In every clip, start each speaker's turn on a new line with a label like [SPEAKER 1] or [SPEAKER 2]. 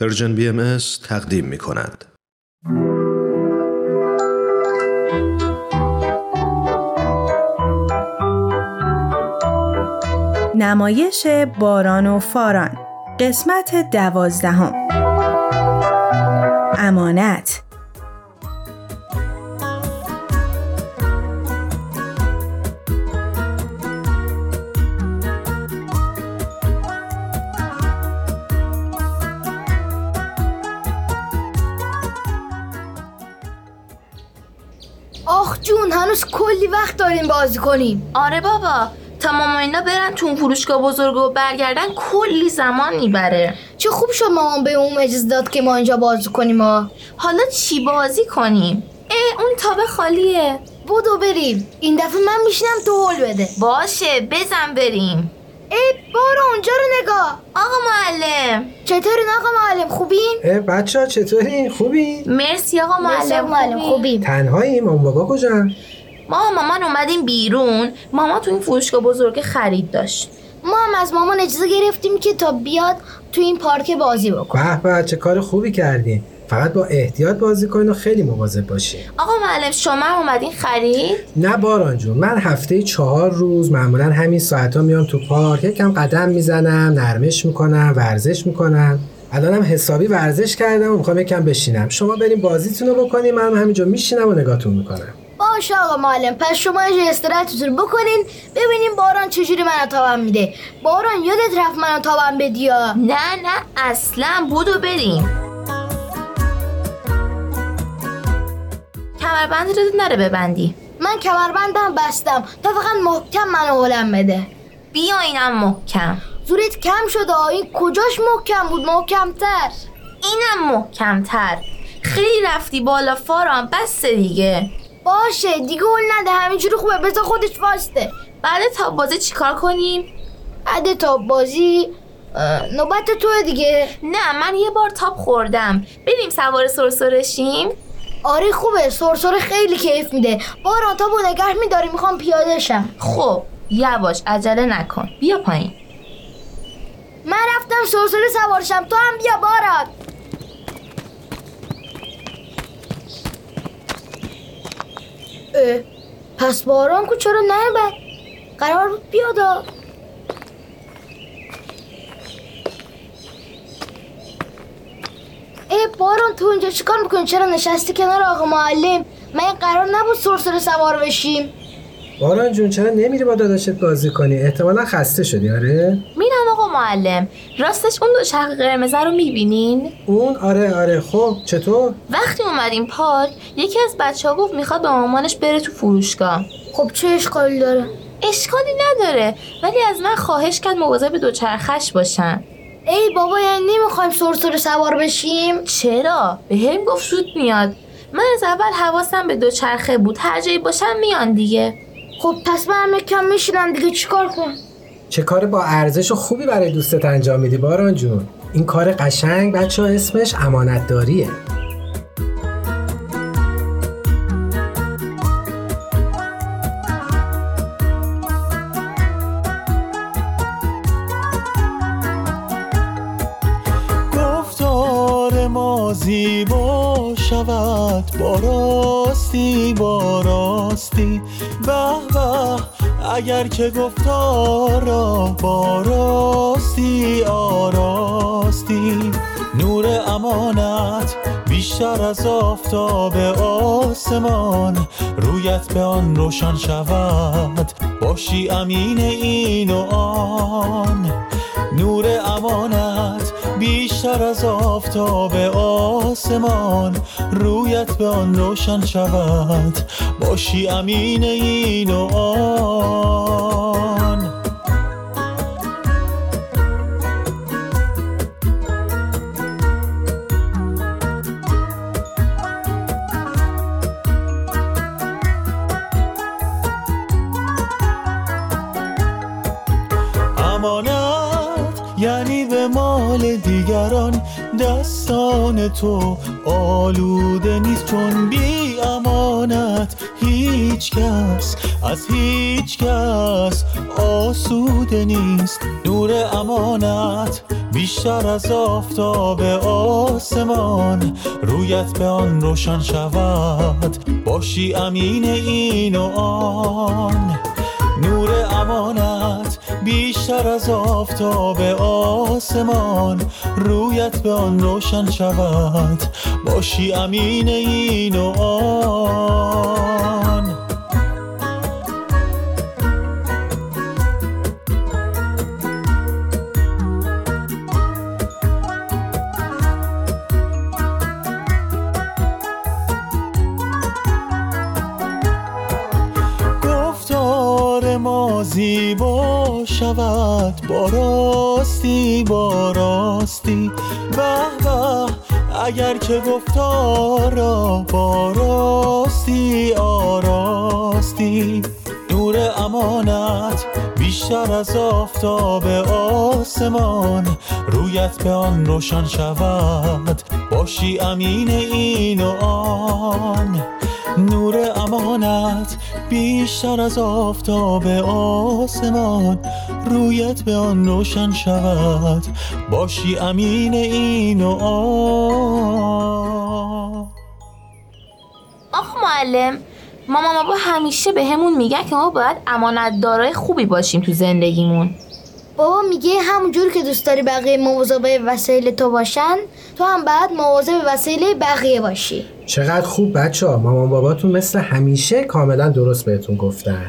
[SPEAKER 1] پرژن بی ام تقدیم می کند.
[SPEAKER 2] نمایش باران و فاران. قسمت دوازدهم. امانت.
[SPEAKER 3] آخ جون هنوز کلی وقت داریم بازی کنیم.
[SPEAKER 4] آره بابا. تا ماما اینا برن تو فروشگاه بزرگ و برگردن کلی زمان می‌بره.
[SPEAKER 3] چه خوب شد مامان به اون اجازه داد که ما اینجا بازی کنیم ها.
[SPEAKER 4] حالا چی بازی کنیم؟ اه اون تابه خالیه.
[SPEAKER 3] بودو بریم. این دفعه من میشینم تو هول بده.
[SPEAKER 4] باشه بزن بریم.
[SPEAKER 3] ای بارو اونجا رو نگاه.
[SPEAKER 4] آقا معلم.
[SPEAKER 3] چطورین آقا معلم؟ خوبین؟
[SPEAKER 5] بچه ها چطوری؟ خوبی؟
[SPEAKER 4] مرسی آقا
[SPEAKER 3] مرسی
[SPEAKER 4] معلم.
[SPEAKER 3] آقا معلم
[SPEAKER 4] خوبی؟
[SPEAKER 3] خوبین.
[SPEAKER 5] تنهایی؟ مام بابا کجا؟
[SPEAKER 4] ما و مامان اومدیم بیرون. ماما تو این فروشگاه بزرگ خرید داشت.
[SPEAKER 3] ما هم از مامان اجازه گرفتیم که تا بیاد تو این پارک بازی بکن
[SPEAKER 5] به به چه کار خوبی کردین. فقط با احتیاط بازی کنین و خیلی مواظب باشین.
[SPEAKER 4] آقا معلم شما هم اومدین خرید؟
[SPEAKER 5] نه باران جون من هفته چهار روز معمولا همین ساعت ها میام تو پارک یکم قدم می‌زنم نرمش می‌کنم ورزش می‌کنم. الانم حسابی ورزش کردم و می‌خوام یکم بشینم. شما بریم بازیتون رو بکنین من همینجا میشینم و نگاهتون می‌کنم.
[SPEAKER 3] باشه آقا معلم پس شما اینجا استراحتتون بکنین ببینیم باران چجوری منو تاون میده. باران یادت رفت منو تاون بدی یا؟
[SPEAKER 4] نه نه اصلا بودو بریم. کمربند رو نره ببندی.
[SPEAKER 3] من کمربندم بستم. تا فقط محکم منو هلم بده.
[SPEAKER 4] بیا اینم محکم.
[SPEAKER 3] زورت کم شده. این کجاش محکم بود؟ محکمتر.
[SPEAKER 4] اینم محکمتر. خیلی رفتی بالا فاران بس دیگه.
[SPEAKER 3] باشه دیگه هول نده. همینجوری خوبه. بذار خودش واسته
[SPEAKER 4] بعد تا بازه چیکار کنیم؟
[SPEAKER 3] بعد تا بازی نوبت توه دیگه.
[SPEAKER 4] نه من یه بار تاپ خوردم. بریم سوار سرسرشیم.
[SPEAKER 3] آره خوبه سرسره خیلی کیف میده. باران تا با نگه میداری می‌خوام پیاده شم.
[SPEAKER 4] خب یواش عجله نکن. بیا پایین.
[SPEAKER 3] من رفتم سرسره سوارشم تو هم بیا باران. اه، پس باران کو چرا نه؟ قرار بود بیادا ای باران تو اینجا چیکار می‌کنی چرا نشستی کنار آقا معلم من این قرار نبود سرسره سوار بشیم
[SPEAKER 5] باران جون چرا نمیری با داداشت بازی کنی احتمالا خسته شدی آره
[SPEAKER 4] میرم آقا معلم راستش اون دو چرخ قرمزه رو می‌بینین
[SPEAKER 5] اون آره آره خب چطور
[SPEAKER 4] وقتی اومدیم پارک یکی از بچه ها گفت می‌خواد با مامانش بره تو فروشگاه
[SPEAKER 3] خب چه اشکالی داره
[SPEAKER 4] اشکالی نداره ولی از من خواهش کرد مواظب دوچرخش باشم
[SPEAKER 3] ای بابا یعنی نمی‌خوایم سرسره سوار بشیم؟
[SPEAKER 4] چرا؟ به هم گفت زود میاد. من از اول حواسم به دوچرخه بود. هر جایی باشم میان دیگه.
[SPEAKER 3] خب پس من هم کم میشینم دیگه. چیکار کنم؟
[SPEAKER 5] چه کار با ارزش و خوبی برای دوستت انجام میدی باران جون؟ این کار قشنگ بچه ها اسمش امانتداریه.
[SPEAKER 6] راستی با راستی. به به اگر که گفتارا با راستی آراستی نور امانت بیشتر از آفتاب آسمان رویت به آن روشن شود. باشی امین این و آن. نور امانت بیشتر از آفتاب آسمان رویت به آن روشن شود. باشی امین این و آن. تو آلوده نیست چون بی امانت هیچ کس از هیچ کس آسوده نیست. نور امانت بیشتر از آفتاب آسمان رویت به آن روشن شود. باشی امین این و آن. نور امانت بیشتر از آفتاب آسمان رویت به آن روشن شود. باشی امین این و آن. ما زیبا شود با راستی با راستی. به به اگر که گفتارا با راستی آراستی نور امانت بیشتر از آفتاب آسمان رویت به آن روشن شود. باشی امین این و آن. نور امانت بیشتر از آفتاب آسمان. رویت به آن روشن شود. باشی امین این و
[SPEAKER 4] آخ معلم مامان بابا همیشه به همون میگن که ما باید امانتدارای خوبی باشیم تو زندگیمون.
[SPEAKER 3] بابا میگه همونجور که دوست داری بقیه مواظب وسایل تو باشن تو هم باید مواظب وسایل بقیه باشی.
[SPEAKER 5] چقدر خوب بچه ها. مامان باباتون مثل همیشه کاملا درست بهتون گفتن.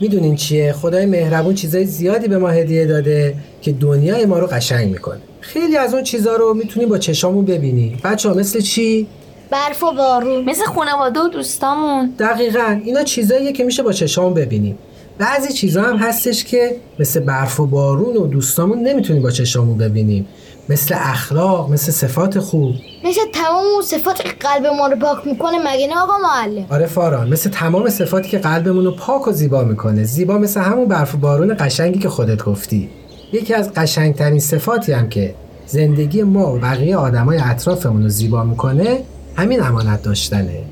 [SPEAKER 5] می‌دونین چیه؟ خدای مهربون چیزای زیادی به ما هدیه داده که دنیای ما رو قشنگ می‌کنه. خیلی از اون چیزا رو می‌تونیم با چشامون ببینیم بچه ها مثل چی؟
[SPEAKER 3] برف و بارون.
[SPEAKER 4] مثل خانواده و دوستامون.
[SPEAKER 5] دقیقا. اینا چیزاییه که میشه با چشامون ببینیم. بعضی چیزا هم هستش که مثل برف و بارون و دوستامون نمی‌تونیم با چشامون ببینیم. مثل اخلاق مثل صفات خوب.
[SPEAKER 3] مثل تمام اون صفات که قلب ما رو پاک می‌کنه مگه نه آقا معلم؟
[SPEAKER 5] آره فاران مثل تمام صفاتی که قلبمون رو پاک و زیبا می‌کنه. زیبا مثل همون برف و بارون قشنگی که خودت گفتی. یکی از قشنگترین صفاتی هم که زندگی ما و بقیه آدمای اطرافمون رو زیبا می‌کنه همین امانت داشتنه.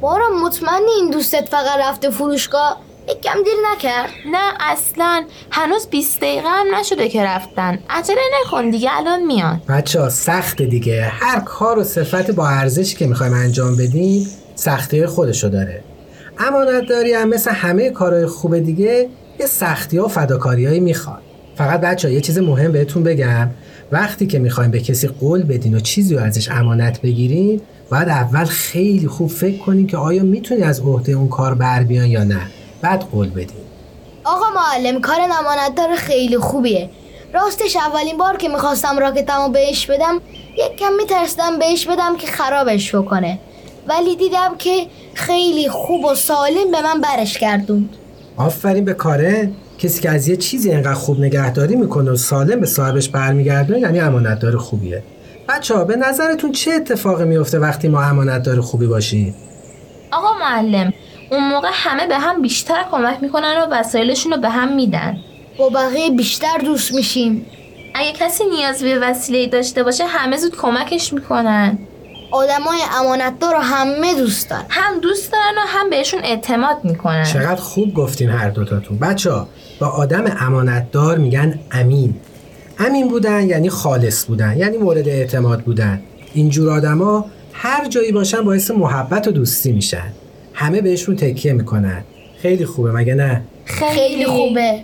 [SPEAKER 3] بارا مطمئنی این دوستت فقط رفته فروشگاه یکم دیر نکرد.
[SPEAKER 4] نه اصلا. هنوز 20 دقیقه هم نشده که رفتن. عجله نکن دیگه الان میان.
[SPEAKER 5] بچه ها سخت دیگه. هر کار و صفت با ارزشی که می‌خوایم انجام بدیم سختی خودشو داره. امانت داری هم مثل همه کارهای خوب دیگه یه سختی ها و فداکاری می‌خواد. فقط بچه ها یه چیز مهم بهتون بگم. وقتی که می‌خوایم به کسی قول بدین و چیزی رو ازش امانت بگیرین باید اول خیلی خوب فکر کنین که آیا می‌تونی از عهده اون کار بر بیان یا نه. بعد قول بدین
[SPEAKER 3] آقا معلم کار امانتدار خیلی خوبیه. راستش اولین بار که می‌خواستم راکتمو بهش بدم یک کم میترسیدم بهش بدم که خرابش بکنه. ولی دیدم که خیلی خوب و سالم به من برش گردوند.
[SPEAKER 5] آفرین به کاره. کسی که از یه چیزی انقدر خوب نگهداری می‌کنه و سالم به صاحبش برمیگردونه یعنی امانتدار خوبیه. بچه ها به نظرتون چه اتفاقی میفته وقتی ما امانتدار خوبی باشیم؟
[SPEAKER 4] آقا معلم اون موقع همه به هم بیشتر کمک می‌کنن و وسایلشون رو به هم میدن.
[SPEAKER 3] با بقیه بیشتر دوست میشیم.
[SPEAKER 4] اگه کسی نیاز به وسیله داشته باشه همه زود کمکش می‌کنن.
[SPEAKER 3] آدمای امانتدار رو همه دوست دارن.
[SPEAKER 4] هم دوست دارن و هم بهشون اعتماد می‌کنن.
[SPEAKER 5] چقدر خوب گفتین هر دوتاتون. بچه ها با آدم امانتدار میگن امین. امین بودن یعنی خالص بودن یعنی مورد اعتماد بودن. اینجور آدما هر جایی باشن باعث محبت و دوستی میشن. همه بهشون تکیه می‌کنن. خیلی خوبه مگه نه؟
[SPEAKER 3] خیلی خوبه.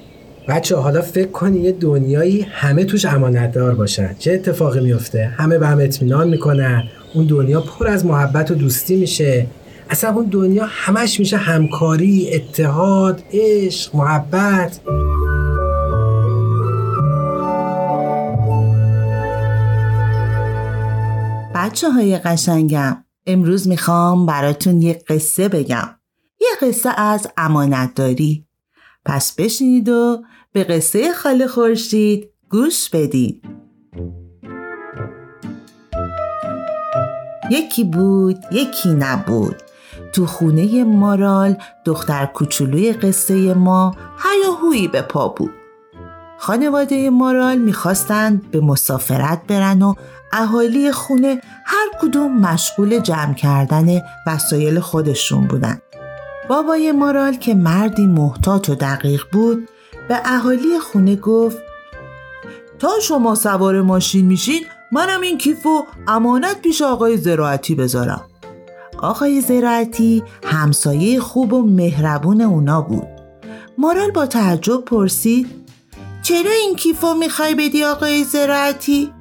[SPEAKER 5] بچه حالا فکر کنی یه دنیایی همه توش امانتدار باشن. چه اتفاقی میفته همه به هم اطمینان می‌کنن. اون دنیا پر از محبت و دوستی میشه. اصلا اون دنیا همش میشه همکاری اتحاد عشق محبت.
[SPEAKER 7] بچه های قشنگم امروز می‌خوام براتون یه قصه بگم. یه قصه از امانتداری. پس بشینید و به قصه خاله خورشید گوش بدید یکی بود یکی نبود. تو خونه مارال دختر کوچولوی قصه ما هیاهویی به پا بود. خانواده مارال می‌خواستند به مسافرت برن و اهالی خونه هر کدوم مشغول جمع کردن وسایل خودشون بودن. بابای مارال که مردی محتاط و دقیق بود به اهالی خونه گفت تا شما سوار ماشین میشین منم این کیف و امانت پیش آقای زراعتی بذارم آقای زراعتی همسایه خوب و مهربون اونا بود مارال با تعجب پرسید چرا این کیفو می‌خوای بدی آقای زراعتی؟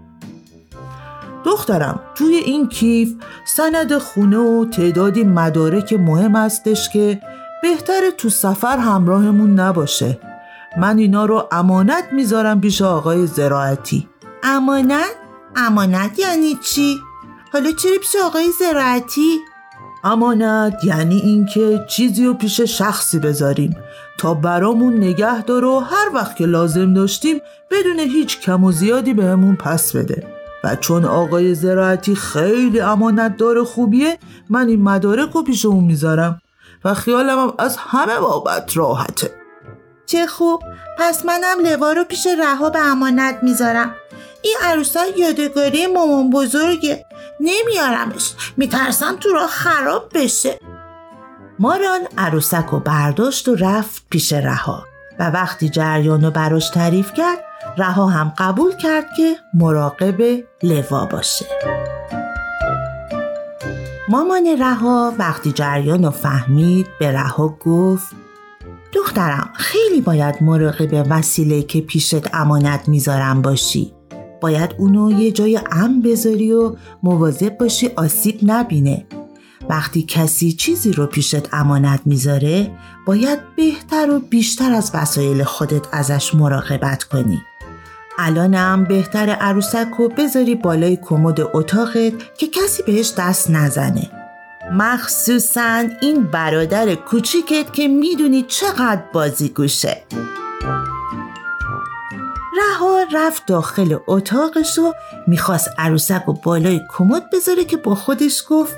[SPEAKER 7] دخترم توی این کیف سند خونه و تعدادی مدارک مهم هستش که بهتر تو سفر همراهمون نباشه من اینا رو امانت می‌ذارم پیش آقای زراعتی امانت؟ امانت یعنی چی؟ حالا چرا پیش آقای زراعتی؟ امانت یعنی اینکه چیزی رو پیش شخصی بذاریم تا برامون نگه داره و هر وقت که لازم داشتیم بدون هیچ کم و زیادی بهمون پس بده. و چون آقای زراعتی خیلی امانت داره خوبیه من این مدارک رو پیش اون می‌ذارم و خیالم هم از همه بابت راحته. چه خوب. پس منم لوا رو پیش رها به امانت می‌ذارم. این عروسا یادگاری مامان بزرگه. نمیارمش. میترسم تو راه خراب بشه. مارال عروسک و برداشت و رفت پیش رها و وقتی جریان رو براش تعریف کرد رها هم قبول کرد که مراقب لوا باشه. مامان رها وقتی جریان رو فهمید به رها گفت دخترم خیلی باید مراقب وسیله که پیشت امانت می‌ذارم باشی. باید اونو یه جای امن بذاری و مواظب باشی آسیب نبینه. وقتی کسی چیزی رو پیشت امانت می‌ذاره باید بهتر و بیشتر از وسایل خودت ازش مراقبت کنی. الانم بهتر عروسک رو بذاری بالای کمد اتاقت که کسی بهش دست نزنه. مخصوصا این برادر کوچیکت که می‌دونی چقدر بازی گوشه رها رفت داخل اتاقش و می‌خواست عروسک و بالای کمد بذاره که با خودش گفت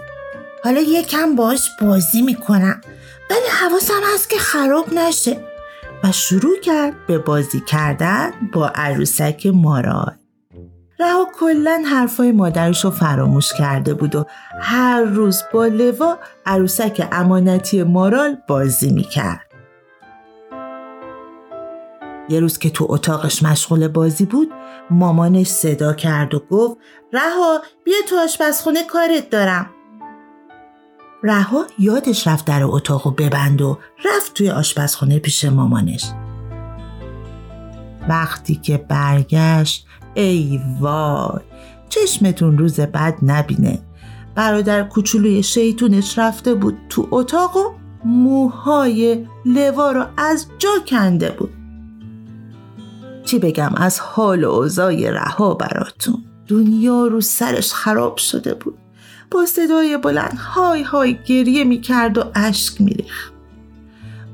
[SPEAKER 7] حالا یکم باش بازی می‌کنم. ولی حواسم هست که خراب نشه. و شروع کرد به بازی کردن با عروسک مارال. رها کلا حرفای مادرش رو فراموش کرده بود و هر روز با لوا عروسک امانتی مارال بازی می‌کرد. یه روز که تو اتاقش مشغول بازی بود مامانش صدا کرد و گفت رها بیا تو آشپزخونه کارت دارم. رها یادش رفت در اتاقو ببند و رفت توی آشپزخونه پیش مامانش. وقتی که برگشت ای وای چشمتون روز بد نبینه. برادر کوچولوی شیطونش رفته بود تو اتاق و موهای لوا رو از جا کنده بود. چی بگم از حال و اوضاع رها براتون. دنیا رو سرش خراب شده بود. با صدای بلند های های گریه می‌کرد و اشک میریخت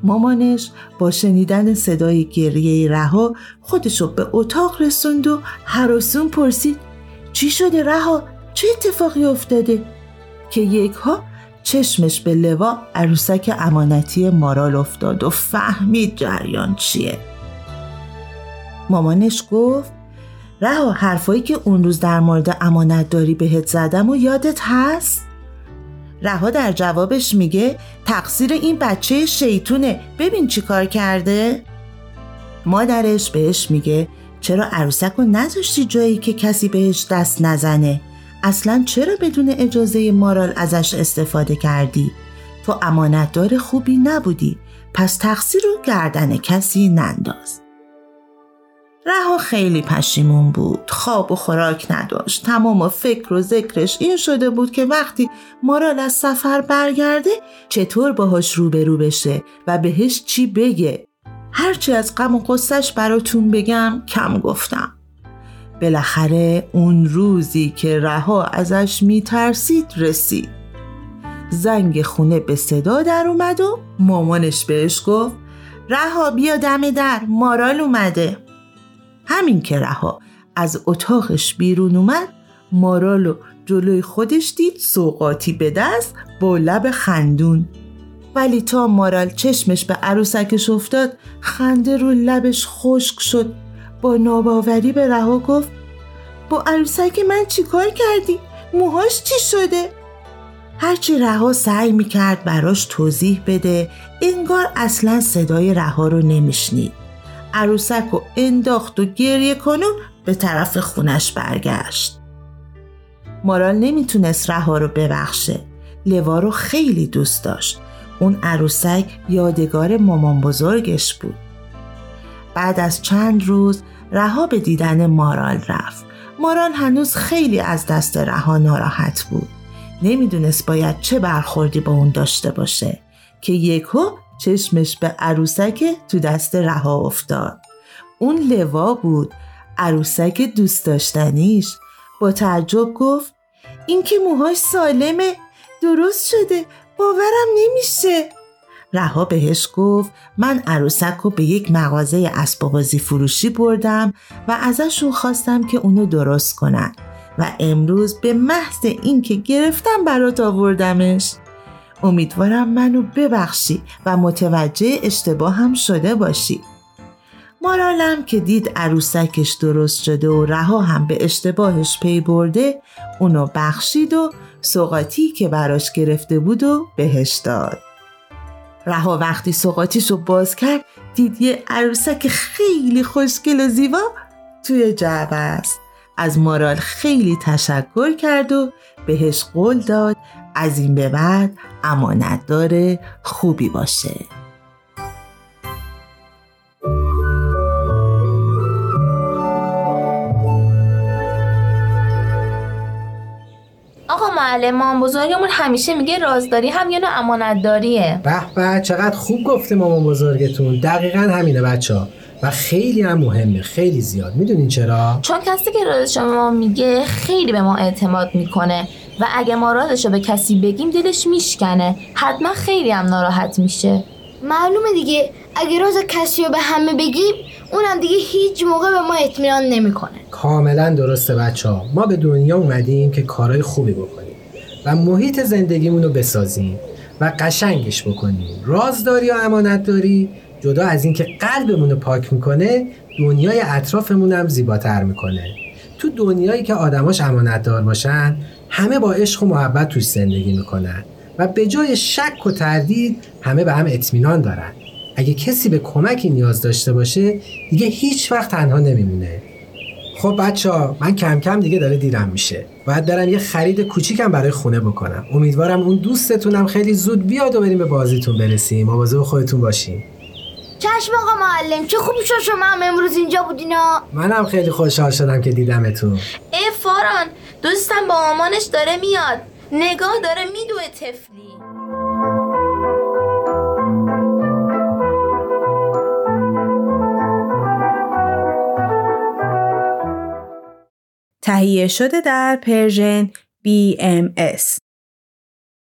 [SPEAKER 7] مامانش با شنیدن صدای گریه رها خودشو به اتاق رسوند و حراسون پرسید چی شده رها؟ چه اتفاقی افتاده؟ که یکها چشمش به لوا عروسک امانتی مارال افتاد و فهمید جریان چیه مامانش گفت رها حرفایی که اون روز در مورد امانت داری بهت زدم و یادت هست؟ رها در جوابش میگه تقصیر این بچه شیطونه ببین چی کار کرده؟ مادرش بهش میگه چرا عروسک رو نذاشتی جایی که کسی بهش دست نزنه؟ اصلا چرا بدون اجازه مارال ازش استفاده کردی؟ تو امانتدار خوبی نبودی پس تقصیر رو گردن کسی ننداز. رها خیلی پشیمون بود. خواب و خوراک نداشت. تمام فکر و ذکرش این شده بود که وقتی مارال از سفر برگرده چطور باهاش روبرو بشه و بهش چی بگه. هرچی از غم و قصهش براتون بگم کم گفتم. بالاخره اون روزی که رها ازش میترسید رسید. زنگ خونه به صدا در اومد و مامانش بهش گفت رها بیا دم در مارال اومده. همین که رها از اتاقش بیرون اومد مارالو جلوی خودش دید سوقاتی به دست با لب خندون ولی تا مارال چشمش به عروسکش افتاد خنده رو لبش خشک شد با ناباوری به رها گفت با عروسک من چیکار کردی؟ موهاش چی شده؟ هرچی رها سعی می‌کرد براش توضیح بده انگار اصلا صدای رها رو نمیشنید عروسک رو انداخت و گریه کنون به طرف خونش برگشت. مارال نمی‌تونست رها رو ببخشه. لوا رو خیلی دوست داشت. اون عروسک یادگار مامان بزرگش بود. بعد از چند روز رها به دیدن مارال رفت. مارال هنوز خیلی از دست رها ناراحت بود. نمی‌دونست باید چه برخوردی با اون داشته باشه. که یکو چشمش به عروسک تو دست رها افتاد. اون لوا بود. عروسک دوست داشتنیش. با تعجب گفت این که موهاش سالمه. درست شده. باورم نمیشه. رها بهش گفت من عروسک رو به یک مغازه اسبابازی فروشی بردم و ازشون خواستم که اونو درست کنن. و امروز به محض اینکه گرفتم برات آوردمش. امیدوارم منو ببخشی و متوجه اشتباهم شده باشی. مارالم که دید عروسکش درست شده و رها هم به اشتباهش پی برده اونو بخشید و سوقاتی که براش گرفته بود و بهش داد. رها وقتی سوقاتیش رو باز کرد دید یه عروسک خیلی خوشگل و زیبا توی جعبه است. از مارال خیلی تشکر کرد و بهش قول داد از این به بعد امانتدار خوبی باشه.
[SPEAKER 4] آقا معلم مام بزرگمون همیشه میگه رازداری هم یه نوع امانتداریه.
[SPEAKER 5] به به چقدر خوب گفته مامان بزرگتون. دقیقا همینه بچه ها. و خیلی هم مهمه خیلی زیاد. می‌دونین چرا؟
[SPEAKER 4] چون کسی که رازش به ما میگه خیلی به ما اعتماد می‌کنه. و اگه ما رازش رو به کسی بگیم دلش میشکنه. حتما خیلی هم ناراحت میشه.
[SPEAKER 3] معلومه دیگه. اگه راز کسی رو به همه بگیم اونم دیگه هیچ موقع به ما اطمینان نمی‌کنه.
[SPEAKER 5] کاملا درسته بچه ها ما به دنیا اومدیم که کارهای خوبی بکنیم و محیط زندگیمون رو بسازیم و قشنگش بکنیم. رازداری و امانتداری جدا از اینکه قلبمون رو پاک می‌کنه دنیای اطرافمون هم زیباتر می‌کنه. تو دنیایی که آدماش امانتدار باشن همه با عشق و محبت توش زندگی می‌کنن و به جای شک و تردید همه به هم اطمینان دارن. اگه کسی به کمکی نیاز داشته باشه دیگه هیچ وقت تنها نمیمونه. خب بچه ها من کم کم دیگه داره دیرم میشه. باید برم یه خرید کوچیکم برای خونه بکنم. امیدوارم اون دوستتونم خیلی زود بیاد و بریم به بازیتون برسیم. مواظب خودتون باشین.
[SPEAKER 3] چشم آقا معلم چه خوب شد شما هم امروز اینجا بودینا
[SPEAKER 5] منم خیلی خوشحال شدم که دیدمتون.
[SPEAKER 4] ای فاران دوستم با مامانش داره میاد. نگاه داره میدوه تفلی
[SPEAKER 2] تهیه شده در پرژن BMS